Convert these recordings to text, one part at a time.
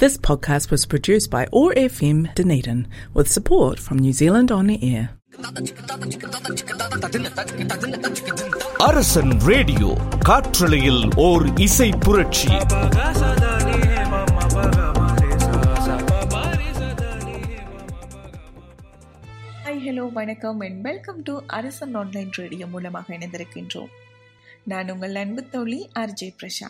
This podcast was produced by ORFM Dunedin with support from New Zealand On Air. Arasan radio காற்றலையில் ஓர் இசை புரட்சி hi hello வணக்கம் and welcome to Arasan online radio மூலமாக இணைந்திருக்கின்றோம். நான் உங்கள் அன்பு தோழி ஆர்ஜே பிரஷா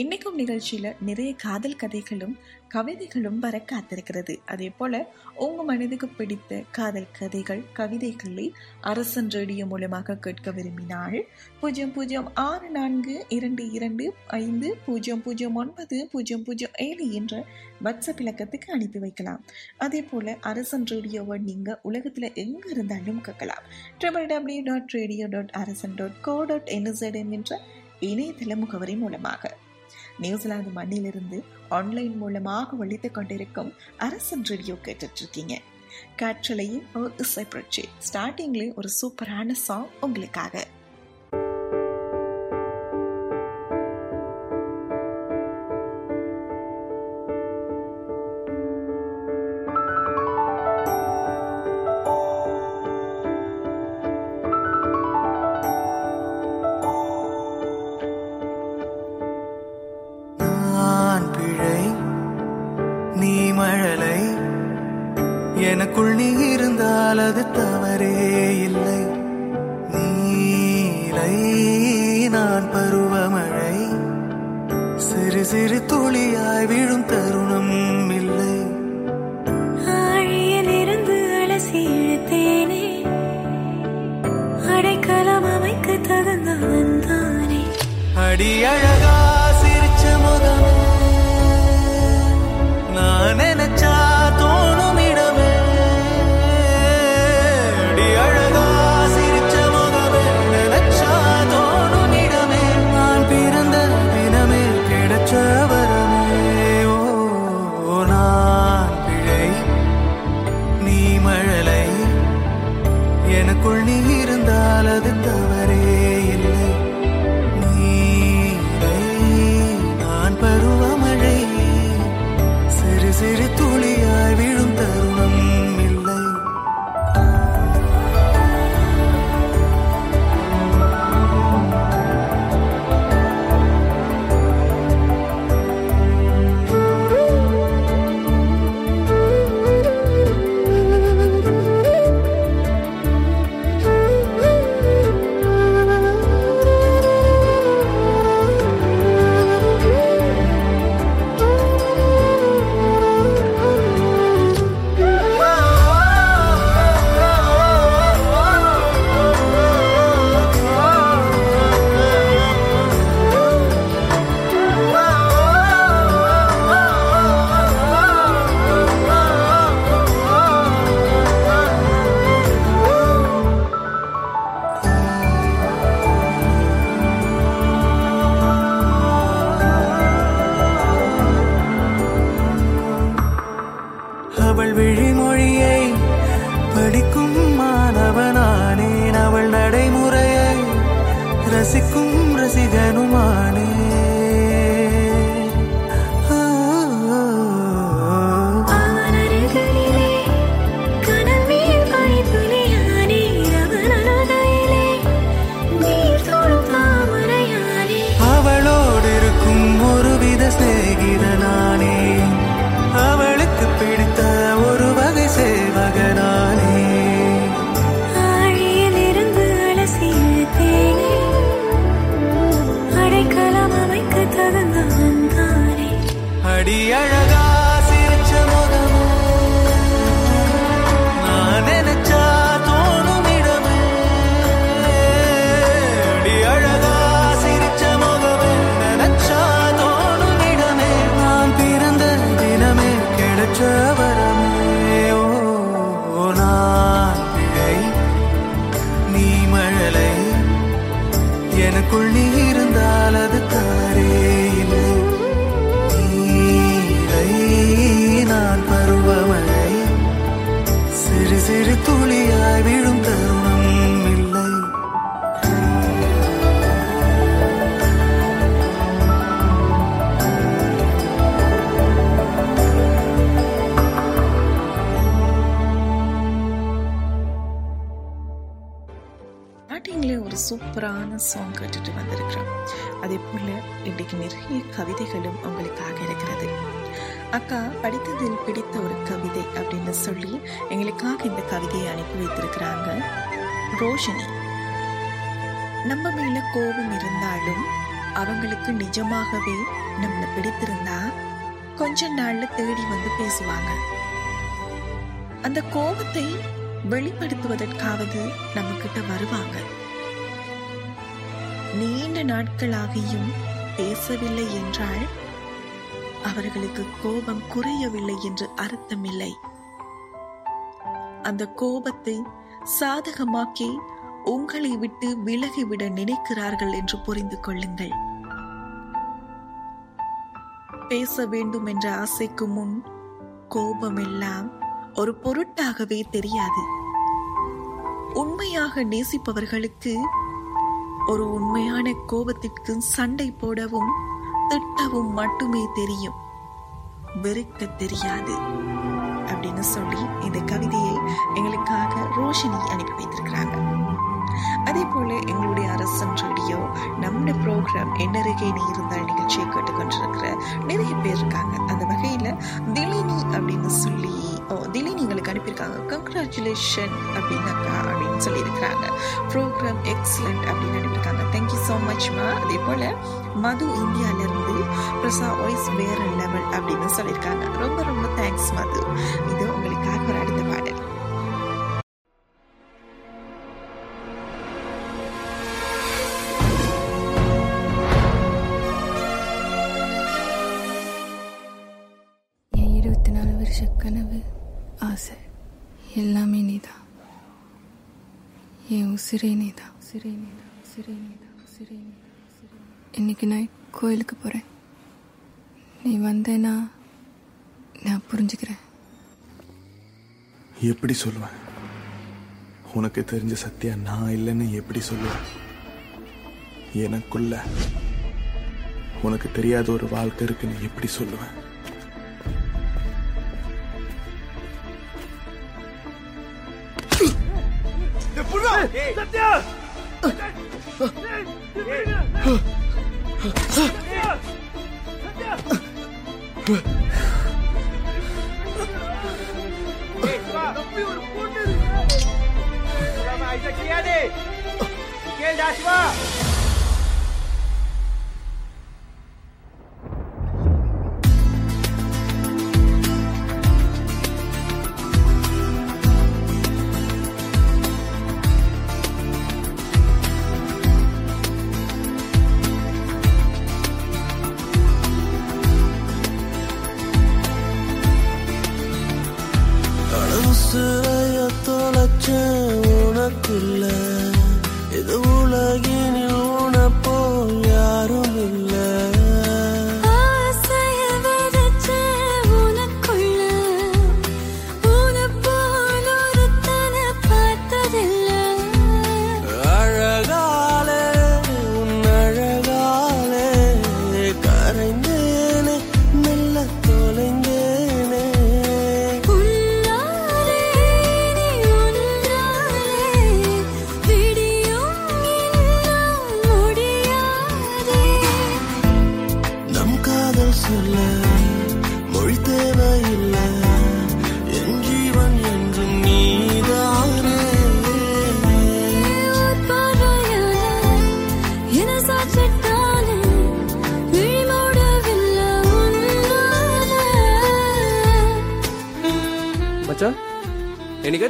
இன்னைக்கும் நிகழ்ச்சியில் நிறைய காதல் கதைகளும் கவிதைகளும் வர காத்திருக்கிறது. அதே போல உங்க மனதுக்கு பிடித்த காதல் கதைகள் கவிதைகளை அரசன் ரேடியோ மூலமாக கேட்க விரும்பினால் பூஜ்ஜியம் பூஜ்ஜியம் ஆறு நான்கு இரண்டு இரண்டு ஐந்து பூஜ்ஜியம் பூஜ்ஜியம் ஒன்பது பூஜ்ஜியம் பூஜ்ஜியம் ஏழு என்ற வாட்ஸ்அப் இலக்கத்துக்கு அனுப்பி வைக்கலாம். அதே போல அரசன் ரேடியோவை நீங்க உலகத்துல எங்க இருந்தாலும் கேட்கலாம். Triple W dot radio dot Arasan dot co dot NSN என்ற இணையதள முகவரி மூலமாக. நியூசிலாந்து மண்ணிலிருந்து ஆன்லைன் மூலமாக ஒழித்துக் கொண்டிருக்கும் அரசன் ரேடியோ கேட்டுட்டு இருக்கீங்க காற்றலையும் ஒரு இசை புரட்சி ஸ்டார்டிங்ல ஒரு சூப்பரான சாங் உங்களுக்காக. நான் பருவமழை. சிறு சிறு துளியாய் விழும் தருணம் இல்லை. ஆழியிலிருந்து அலசி இழுத்தேனே. அடைக்கலம் அமைக்க தகுந்தவன் தானே. அடி அழகா சூப்பரான சாங் கேட்டுட்டு வந்திருக்கிறோம். அதே போல் இன்றைக்கு நிறைய கவிதைகளும் உங்களுக்காக இருக்கிறது. அக்கா படித்ததில் பிடித்த ஒரு கவிதை அப்படின்னு சொல்லி எங்களுக்காக இந்த கவிதையை அனுப்பி வைத்திருக்கிறாங்க. ரோஷினி. நம்ம மேல கோபம் இருந்தாலும் அவங்களுக்கு நிஜமாகவே நம்மளை பிடித்திருந்தா கொஞ்ச நாள்ல தேடி வந்து பேசுவாங்க. அந்த கோபத்தை வெளிப்படுத்துவதற்காவது நம்ம கிட்ட வருவாங்க. நீண்ட நாட்களாகியும் பேசவில்லை என்றால் அவர்களுக்கு கோபம் குறையவில்லை என்று அர்த்தமில்லை. அந்த கோபத்தை சாதகமாக்கி உங்களை விட்டு விலகிவிட நினைக்கிறார்கள் என்று புரிந்து கொள்ளுங்கள். பேச வேண்டும் என்ற ஆசைக்கு முன் கோபம் எல்லாம் ஒரு பொருட்டாகவே தெரியாது. உண்மையாக நேசிப்பவர்களுக்கு ஒரு உண்மையான கோபத்திற்கு சண்டை போடவும் திட்டவும் மட்டுமே தெரியும். வெறுக்க தெரியாது அப்படின்னு சொல்லி இந்த கவிதையை எங்களுக்காக ரோஷினி அனுப்பி வைத்திருக்கிறாங்க. அதே போல எங்களுடைய அரசன் ரேடியோ நம்முடைய ப்ரோக்ராம் என்னருகே நீ இருந்தால் நிகழ்ச்சியை கேட்டுக்கொண்டிருக்கிற நிறைய பேர் இருக்காங்க. அந்த வகையில் திலினி அப்படின்னு சொல்லி திலினி எங்களுக்கு அனுப்பியிருக்காங்க. கங்க்ராச்சுலேஷன் அப்படின்னாக்கா அப்படின்னு சொல்லியிருக்கிறாங்க. ப்ரோக்ராம் எக்ஸலண்ட் அப்படின்னு அனுப்பியிருக்காங்க. தேங்க்யூ ஸோ மச்மா அதே போல் மது இந்தியால இருந்து பிரசா வாய்ஸ் வேற லெவல் அப்படின்னு சொல்லியிருக்காங்க. ரொம்ப ரொம்ப தேங்க்ஸ் மது. இது என் நீதான் உசிரே நீதான் உசிரே நீதான் இன்னைக்கு நான் கோயிலுக்கு போறேன். நீ வந்தேன்னா நான் புரிஞ்சுக்கிறேன். எப்படி சொல்லுவேன்? உனக்கு தெரிஞ்ச சத்தியா நான் இல்லைன்னு எப்படி சொல்லுவேன்? எனக்குள்ள உனக்கு தெரியாத ஒரு வாழ்க்கை இருக்குன்னு எப்படி சொல்லுவேன்? Satya! Satya! Satya! Hey, உனக்குள்ள இது உலகினில்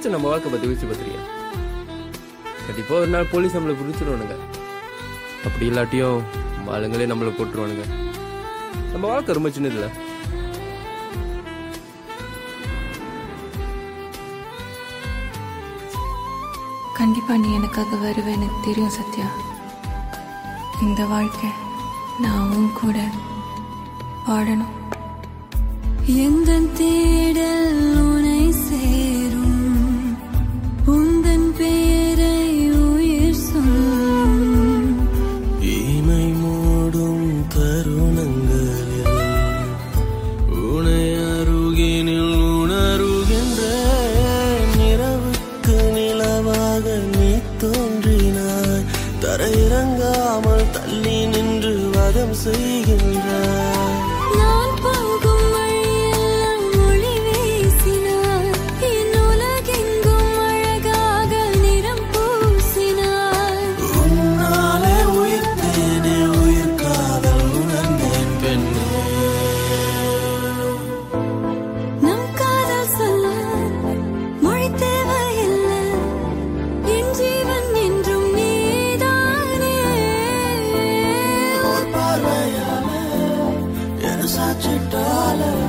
என்னைக்காச்சும் நம்ம வாழ்க்கை பற்றி யோசிச்சு பார்த்துருக்கியா கண்டிப்பாக ஒரு நாள் போலீஸ் நம்மளை பிடிச்சிருவானுங்க. அப்படி இல்லாட்டியும் ஆளுங்களே நம்மளை போட்டுருவானுங்க. நம்ம வாழ்க்கை ரொம்ப சின்னதில்ல. கண்டிப்பா நீ எனக்காக வருவேன் எனக்கு தெரியும் சத்யா. இந்த வாழ்க்கை நான் உன் கூட வாழணும் எந்த தேடல் 知道了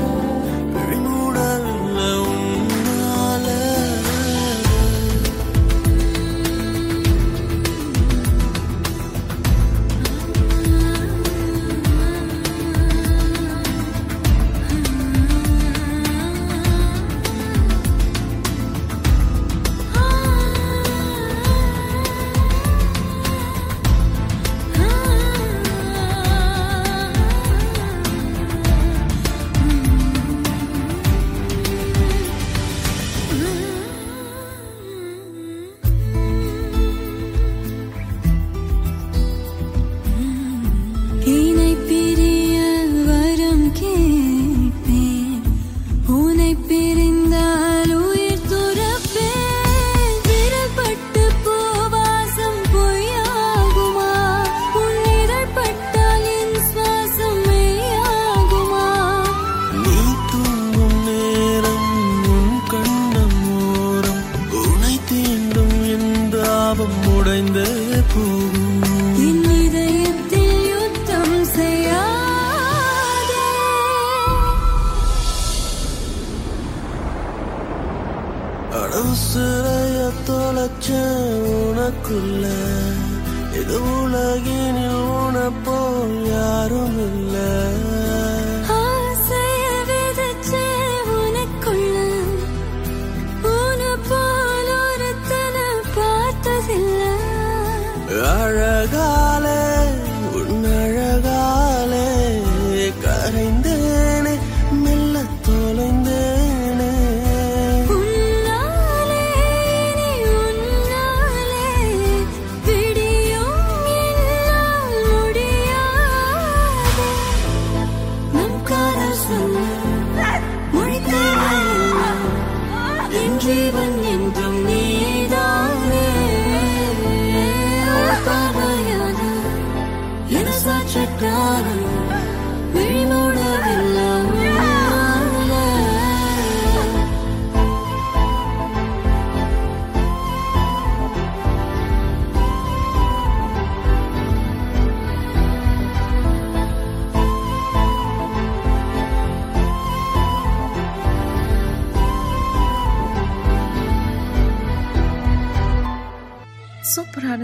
அழகாலே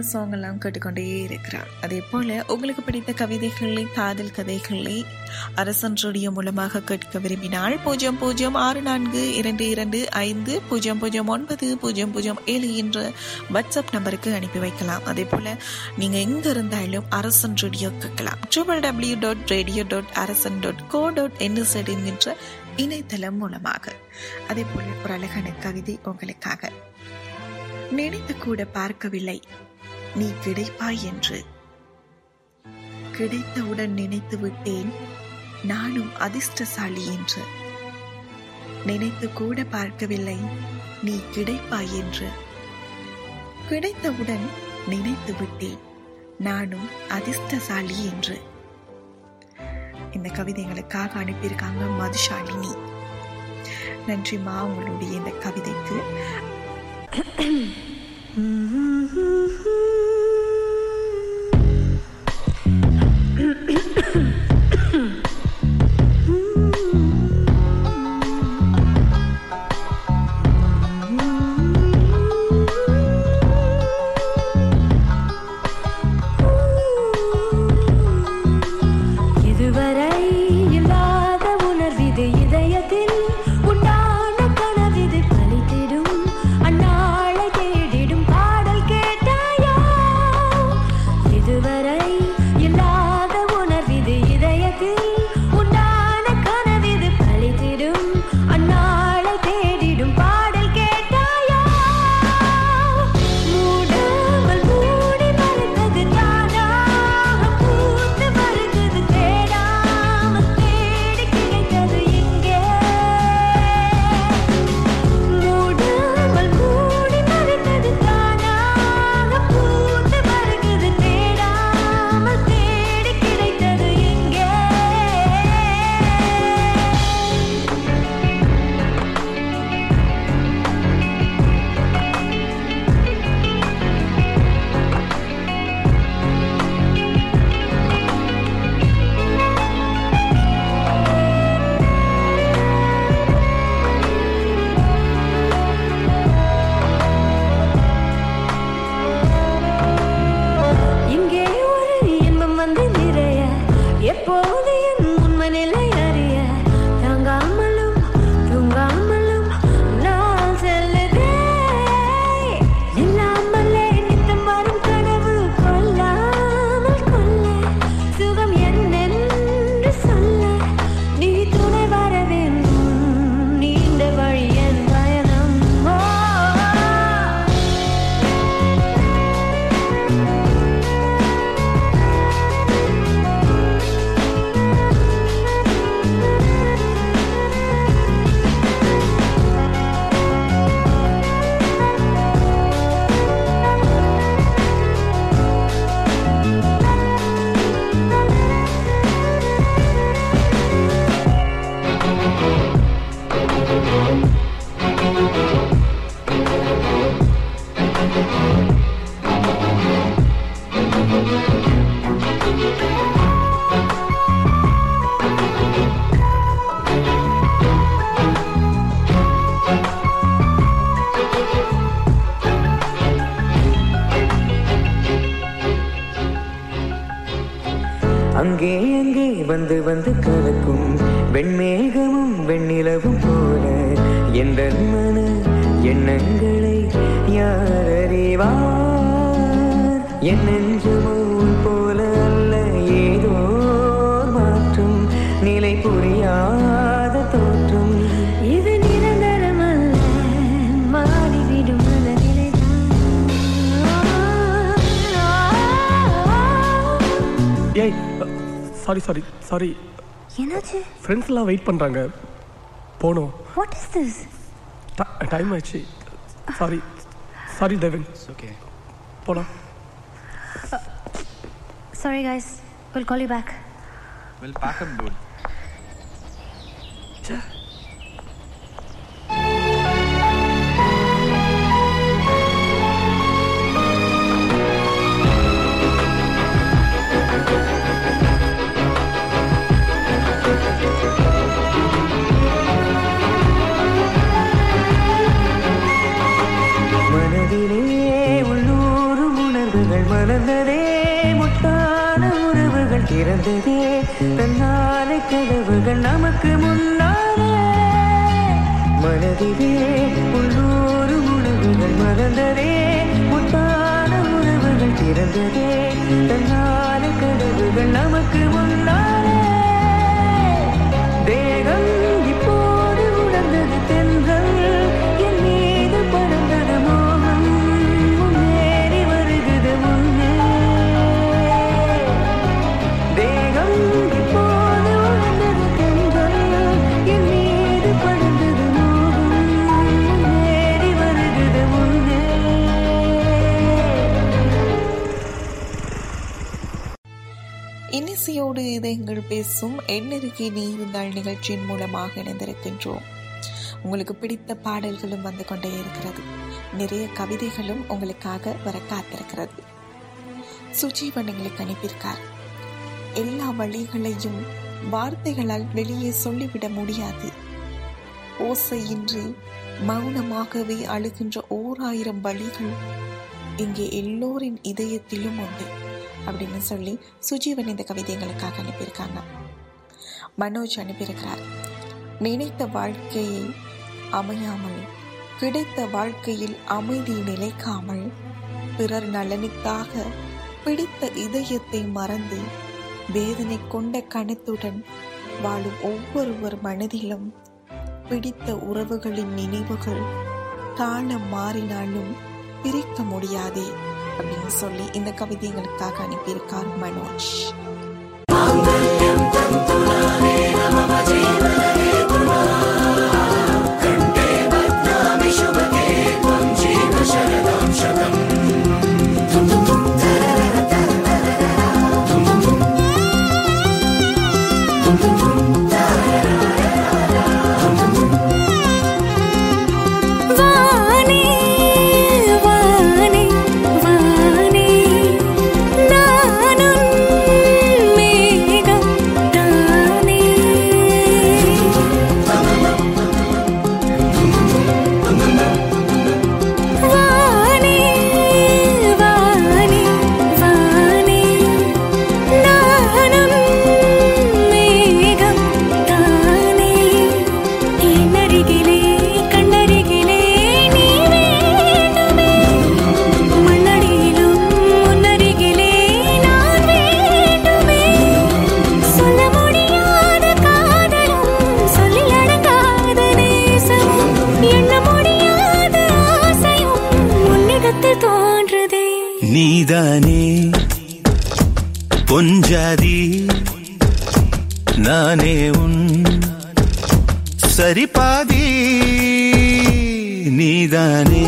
சாங்கெல்லாம் சாங் எல்லாம் கேட்டுக்கொண்டே இருக்கிறார். அதே போல உங்களுக்கு பிடித்த கவிதைகளை காதல் கதைகளை அரசன் ரேடியோ மூலமாக கேட்க விரும்பினால் பூஜ்ஜியம் பூஜ்ஜியம் ஆறு நான்கு இரண்டு இரண்டு ஐந்து பூஜ்ஜியம் பூஜ்ஜியம் ஒன்பது பூஜ்ஜியம் பூஜ்ஜியம் ஏழு என்ற வாட்ஸ்அப் நம்பருக்கு அனுப்பி வைக்கலாம். அதே போல நீங்க எங்க இருந்தாலும் அரசன் ரேடியோ கேட்கலாம். Triple W dot radio dot Arasan dot co dot NZ என்கின்ற இணையதளம் மூலமாக. அதே போல ஒரு அழகான கவிதை உங்களுக்காக. நினைத்து கூட பார்க்கவில்லை. நீ கிடைப்பாய் என்று. கிடைத்தவுடன் நினைத்து விட்டேன் நானும் அதிர்ஷ்டசாலி என்று. நினைத்து கூட பார்க்கவில்லை நீ கிடைப்பாய் என்று. கிடைத்தவுடன் நினைத்து விட்டேன் நானும் அதிர்ஷ்டசாலி என்று. இந்த கவிதைகளுக்காக அனுப்பியிருக்காங்க மதுஷாலினி நன்றிமா உங்களுடைய இந்த கவிதைக்கு. Mm-hmm. வெண்மேகமும் வெண்ணிலவும் போல எந்த மன எண்ணங்களை யார் அறிவார்? என் நெஞ்சமோ போல அல்ல ஏதோ மாற்றும் நிலை புரியாத தோற்றம். இது நிரந்தரமல்ல மாறிவிடும் மனநிலைதான் ஏய் சாரி சாரி சாரி. என்னாச்சு? ஃப்ரெண்ட்ஸ் எல்லாம் வெயிட் பண்றாங்க போகணும் வாட் இஸ் திஸ் டைம் ஆயிடுச்சு. சாரி சாரி தேவன் ஓகே போலாம். Sorry guys. We'll call you back. We'll pack up, dude. உறவுகள் திறந்ததே கதவுகள் நமக்கு முன்னாலே. மனதிலே உள்ளூர் உணவுகள் மறந்ததே. முத்தான உறவுகள் திறந்ததே. தன்னாலே கதவுகள் நமக்கு முன்னாலே. பேசும் நீ இருந்தால் நிகழ்ச்சியின் மூலமாக இணைந்திருக்கின்றோம். உங்களுக்கு பிடித்த பாடல்களும் வந்து கொண்டே இருக்கிறது. நிறைய கவிதைகளும் உங்களுக்காக வர காத்திருக்கிறது. சுஜீவன் எங்களுக்கு அனுப்பியிருக்கார். எல்லா வழிகளையும் வார்த்தைகளால் வெளியே சொல்லிவிட முடியாது. ஓசையின்றி மௌனமாகவே அழுகின்ற ஓர் ஆயிரம் வழிகள் இங்கே எல்லோரின் இதயத்திலும் உண்டு. அப்படின்னு சொல்லி சுஜீவன் இந்த கவிதைகளுக்காக அனுப்பியிருக்காங்க. மனோஜ் அனுப்பியிருக்கிறார். நினைத்த வாழ்க்கையை அமையாமல் கிடைத்த வாழ்க்கையில் அமைதி நிலைக்காமல் பிறர் நலனுக்காக பிடித்த இதயத்தை மறந்து வேதனை கொண்ட கணத்துடன் வாழும் ஒவ்வொருவர் மனதிலும் பிடித்த உறவுகளின் நினைவுகள் காலம் மாறினாலும் பிரிக்க முடியாதே அப்படின்னு சொல்லி இந்த கவிதைகளுக்காக அனுப்பியிருக்கார் மனோஜ். நீதானே? பொஞ்சாதி நானே உன் சரிபாதி. நீதானே?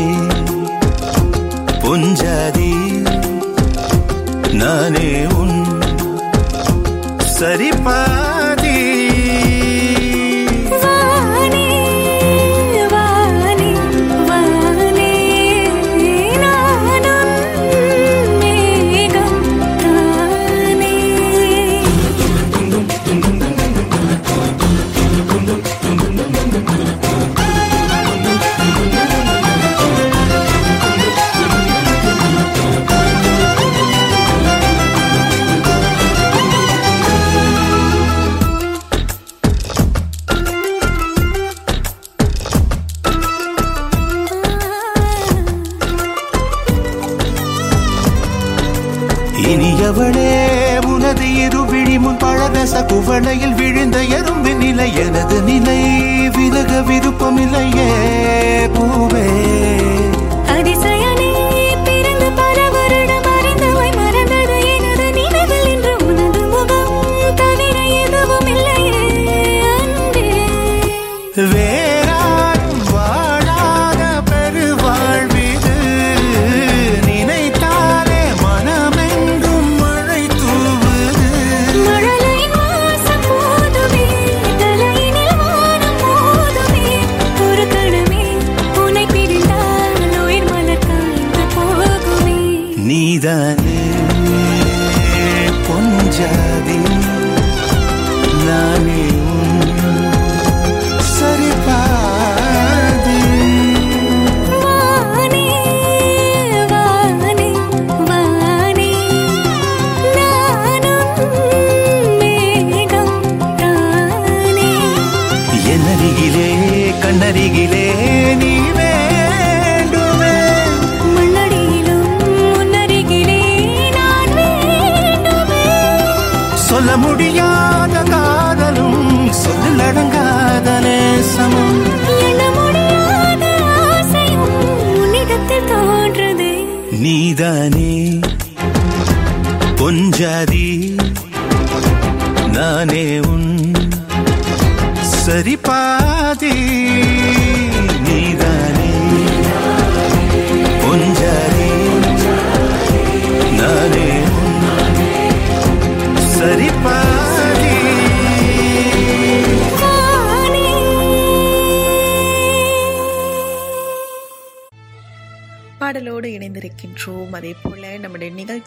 பொஞ்சாதி நானே உன் சரிபாதி. நீதானே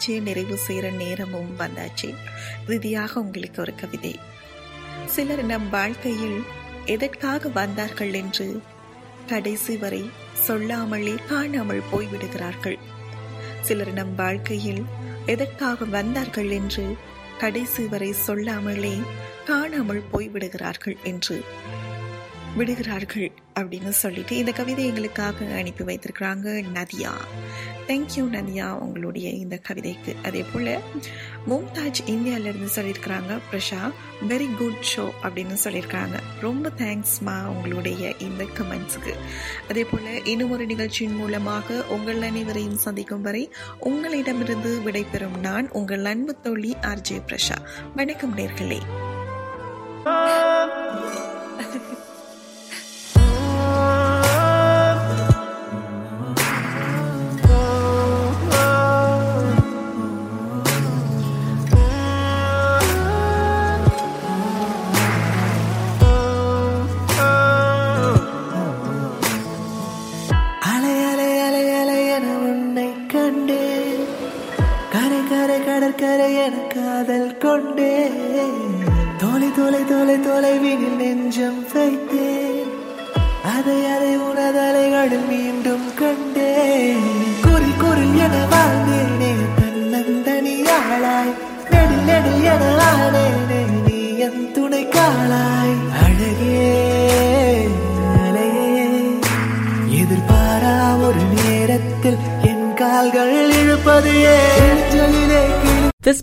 நிகழ்ச்சியை நிறைவு செய்கிற நேரமும் வந்தாச்சு. இறுதியாக உங்களுக்கு ஒரு கவிதை. சிலர் நம் வாழ்க்கையில் எதற்காக வந்தார்கள் என்று கடைசி வரை சொல்லாமலே காணாமல் போய்விடுகிறார்கள். சிலர் நம் வாழ்க்கையில் எதற்காக வந்தார்கள் என்று கடைசி வரை சொல்லாமலே காணாமல் போய்விடுகிறார்கள் என்று விடுகிறார்கள் அப்படின்னு சொல்லிட்டு இந்த கவிதை எங்களுக்காக அனுப்பி வைத்திருக்கிறாங்க நதியா. தேங்க்யூ நதியா உங்களுடைய இந்த கவிதைக்கு. அதே போல் மும்தாஜ் இந்தியாவிலேருந்து சொல்லியிருக்கிறாங்க பிரஷா வெரி குட் ஷோ அப்படின்னு சொல்லியிருக்கிறாங்க. ரொம்ப தேங்க்ஸ்மா உங்களுடைய இந்த கமெண்ட்ஸுக்கு அதே போல் இன்னும் ஒரு நிகழ்ச்சியின் மூலமாக உங்கள் அனைவரையும் சந்திக்கும் வரை உங்களிடமிருந்து விடைபெறும் நான் உங்கள் அன்பு தோழி ஆர்ஜே பிரஷா வணக்கம் நேர்களே. Oh